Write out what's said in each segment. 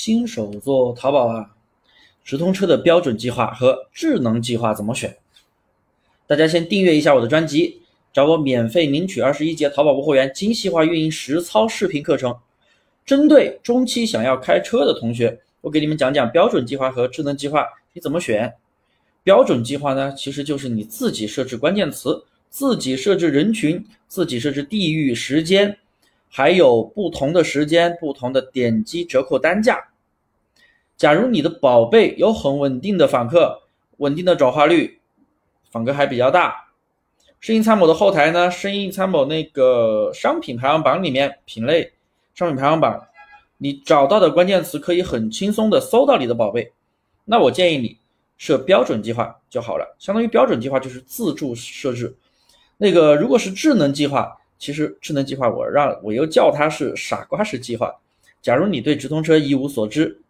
新手做淘宝啊，直通车的标准计划和智能计划怎么选？大家先订阅一下我的专辑，找我免费领取二十一节淘宝无货源精细化运营实操视频课程。针对中期想要开车的同学，我给你们讲讲标准计划和智能计划你怎么选。标准计划呢，其实就是你自己设置关键词，自己设置人群，自己设置地域、时间。还有不同的时间、不同的点击折扣单价。假如你的宝贝有很稳定的访客、稳定的转化率，访客还比较大，生意参谋的后台呢？生意参谋那个商品排行榜里面品类商品排行榜，你找到的关键词可以很轻松的搜到你的宝贝。那我建议你设标准计划就好了，相当于标准计划就是自助设置。那个如果是智能计划。其实智能计划，我让我又叫它是傻瓜式计划。假如你对直通车一无所知，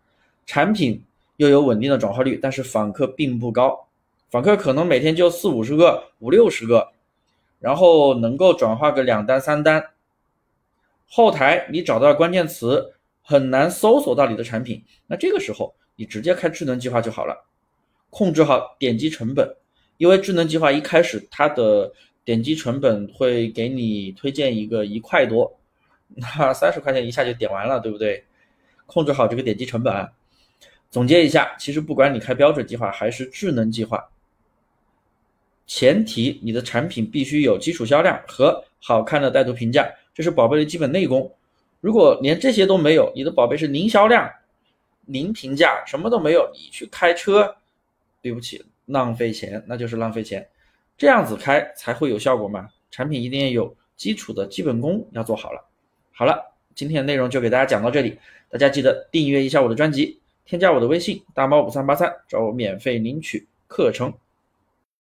产品又有稳定的转化率，但是访客并不高，访客可能每天就四五十个、五六十个，然后能够转化个两单三单，后台你找到关键词很难搜索到你的产品，那这个时候你直接开智能计划就好了，控制好点击成本，因为智能计划一开始它的。点击成本会给你推荐一个一块多，那三十块钱一下就点完了，对不对？控制好这个点击成本。总结一下，其实不管你开标准计划还是智能计划，前提你的产品必须有基础销量和好看的带图评价，这是宝贝的基本内功。如果连这些都没有，你的宝贝是零销量、零评价，什么都没有，你去开车，对不起，浪费钱，那就是浪费钱。这样子开才会有效果嘛？产品一定要有基础的基本功要做好了。好了，今天的内容就给大家讲到这里，大家记得订阅一下我的专辑，添加我的微信大猫五三八三，找我免费领取课程。